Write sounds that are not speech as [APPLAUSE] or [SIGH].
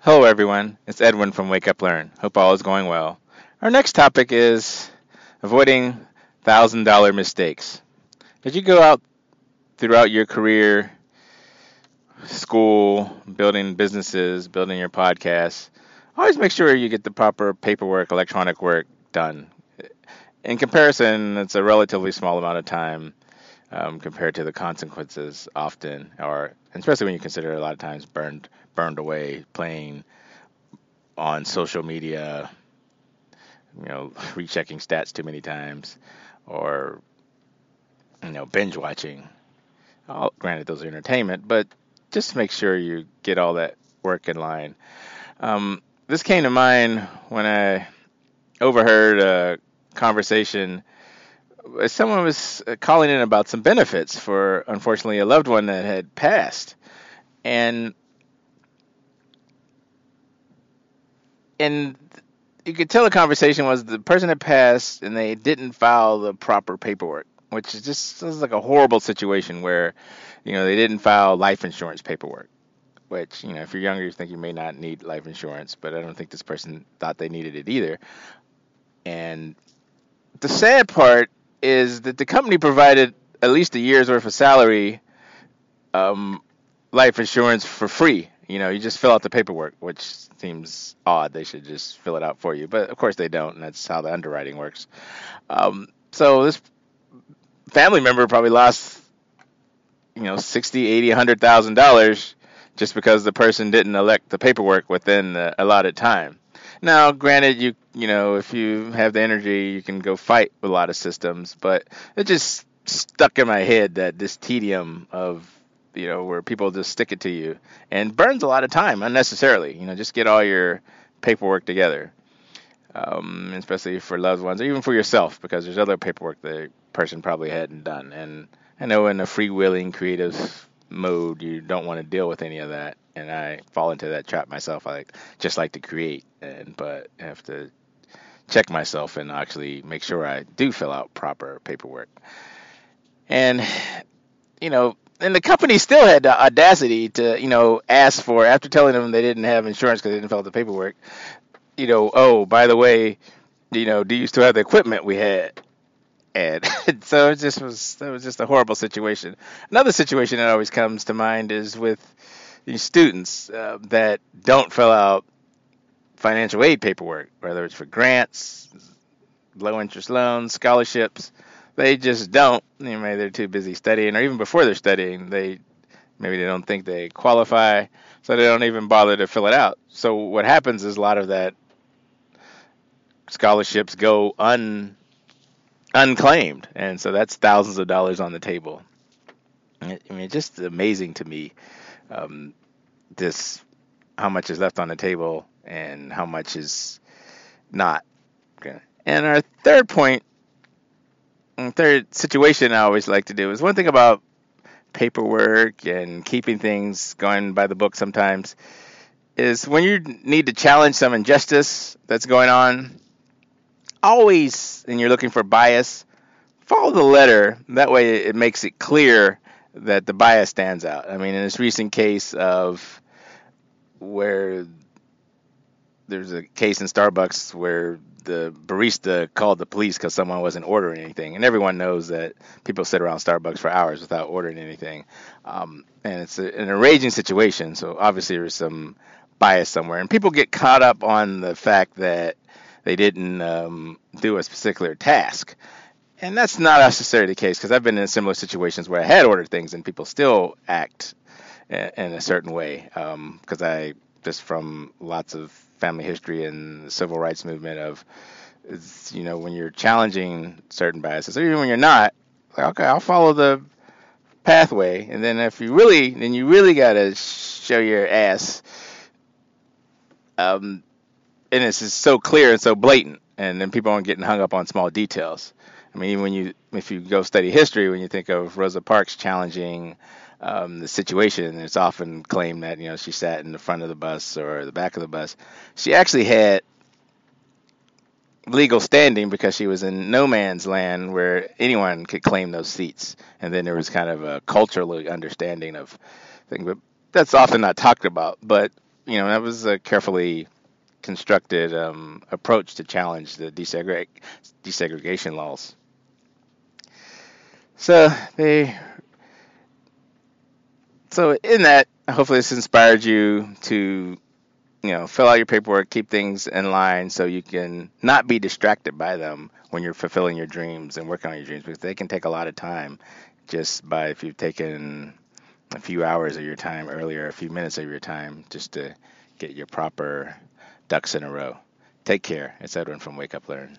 Hello, everyone. It's Edwin from Wake Up Learn. Hope all is going well. Our next topic is avoiding thousand dollar mistakes. As you go out throughout your career, school, building businesses, building your podcast, always make sure you get the proper paperwork, electronic work done. In comparison, it's a relatively small amount of time um, compared to the consequences often, or especially when you consider a lot of times burned burned away playing on social media, you know, [LAUGHS] rechecking stats too many times, or you know, binge watching. All, granted, those are entertainment, but just make sure you get all that work in line. Um, this came to mind when I overheard a conversation someone was uh, calling in about some benefits for unfortunately a loved one that had passed. And and you could tell the conversation was the person had passed and they didn't file the proper paperwork which is just is like a horrible situation where you know they didn't file life insurance paperwork which you know if you're younger you think you may not need life insurance but i don't think this person thought they needed it either. And the sad part is that the company provided at least a year's worth of salary um, life insurance for free. You know, you just fill out the paperwork, which seems odd. They should just fill it out for you, but of course they don't, and that's how the underwriting works. Um, so this family member probably lost, you know, sixty, eighty, hundred thousand dollars just because the person didn't elect the paperwork within the allotted time. Now, granted, you you know if you have the energy, you can go fight a lot of systems, but it just stuck in my head that this tedium of you know where people just stick it to you and burns a lot of time unnecessarily. You know, just get all your paperwork together, um, especially for loved ones or even for yourself, because there's other paperwork the person probably hadn't done. And I know in a freewheeling creative mode, you don't want to deal with any of that and I fall into that trap myself. I just like to create, and but have to check myself and actually make sure I do fill out proper paperwork. And you know, and the company still had the audacity to you know ask for after telling them they didn't have insurance because they didn't fill out the paperwork. You know, oh by the way, you know, do you still have the equipment we had? And [LAUGHS] so it just was that was just a horrible situation. Another situation that always comes to mind is with these students uh, that don't fill out financial aid paperwork, whether it's for grants, low interest loans, scholarships. They just don't. You know, maybe they're too busy studying, or even before they're studying, they maybe they don't think they qualify, so they don't even bother to fill it out. So what happens is a lot of that scholarships go un unclaimed, and so that's thousands of dollars on the table. I mean, it's just amazing to me um, this how much is left on the table and how much is not. And our third point, mm, third situation I always like to do is one thing about paperwork and keeping things going by the book sometimes is when you need to challenge some injustice that's going on, always, and you're looking for bias, follow the letter. That way it makes it clear that the bias stands out. I mean, in this recent case of where there's a case in Starbucks where the barista called the police because someone wasn't ordering anything, and everyone knows that people sit around Starbucks for hours without ordering anything, um, and it's a, an enraging situation. So obviously there's some bias somewhere, and people get caught up on the fact that they didn't um, do a particular task. And that's not necessarily the case because I've been in similar situations where I had ordered things and people still act in a certain way because um, I just from lots of family history and the civil rights movement of you know when you're challenging certain biases or even when you're not like okay I'll follow the pathway. And then if you really then you really got to show your ass um and it's just so clear and so blatant. And then people aren't getting hung up on small details. I mean, even when you if you go study history, when you think of Rosa Parks challenging um, the situation, it's often claimed that you know she sat in the front of the bus or the back of the bus. She actually had legal standing because she was in no man's land where anyone could claim those seats. And then there was kind of a cultural understanding of things, but that's often not talked about. But you know, that was a carefully constructed um, approach to challenge the desegregation desegregation laws. So they, so in that, hopefully this inspired you to you know, fill out your paperwork, keep things in line so you can not be distracted by them when you're fulfilling your dreams and working on your dreams because they can take a lot of time just by if you've taken a few hours of your time earlier, a few minutes of your time just to get your proper ducks in a row. Take care. It's Edwin from Wake Up Learn.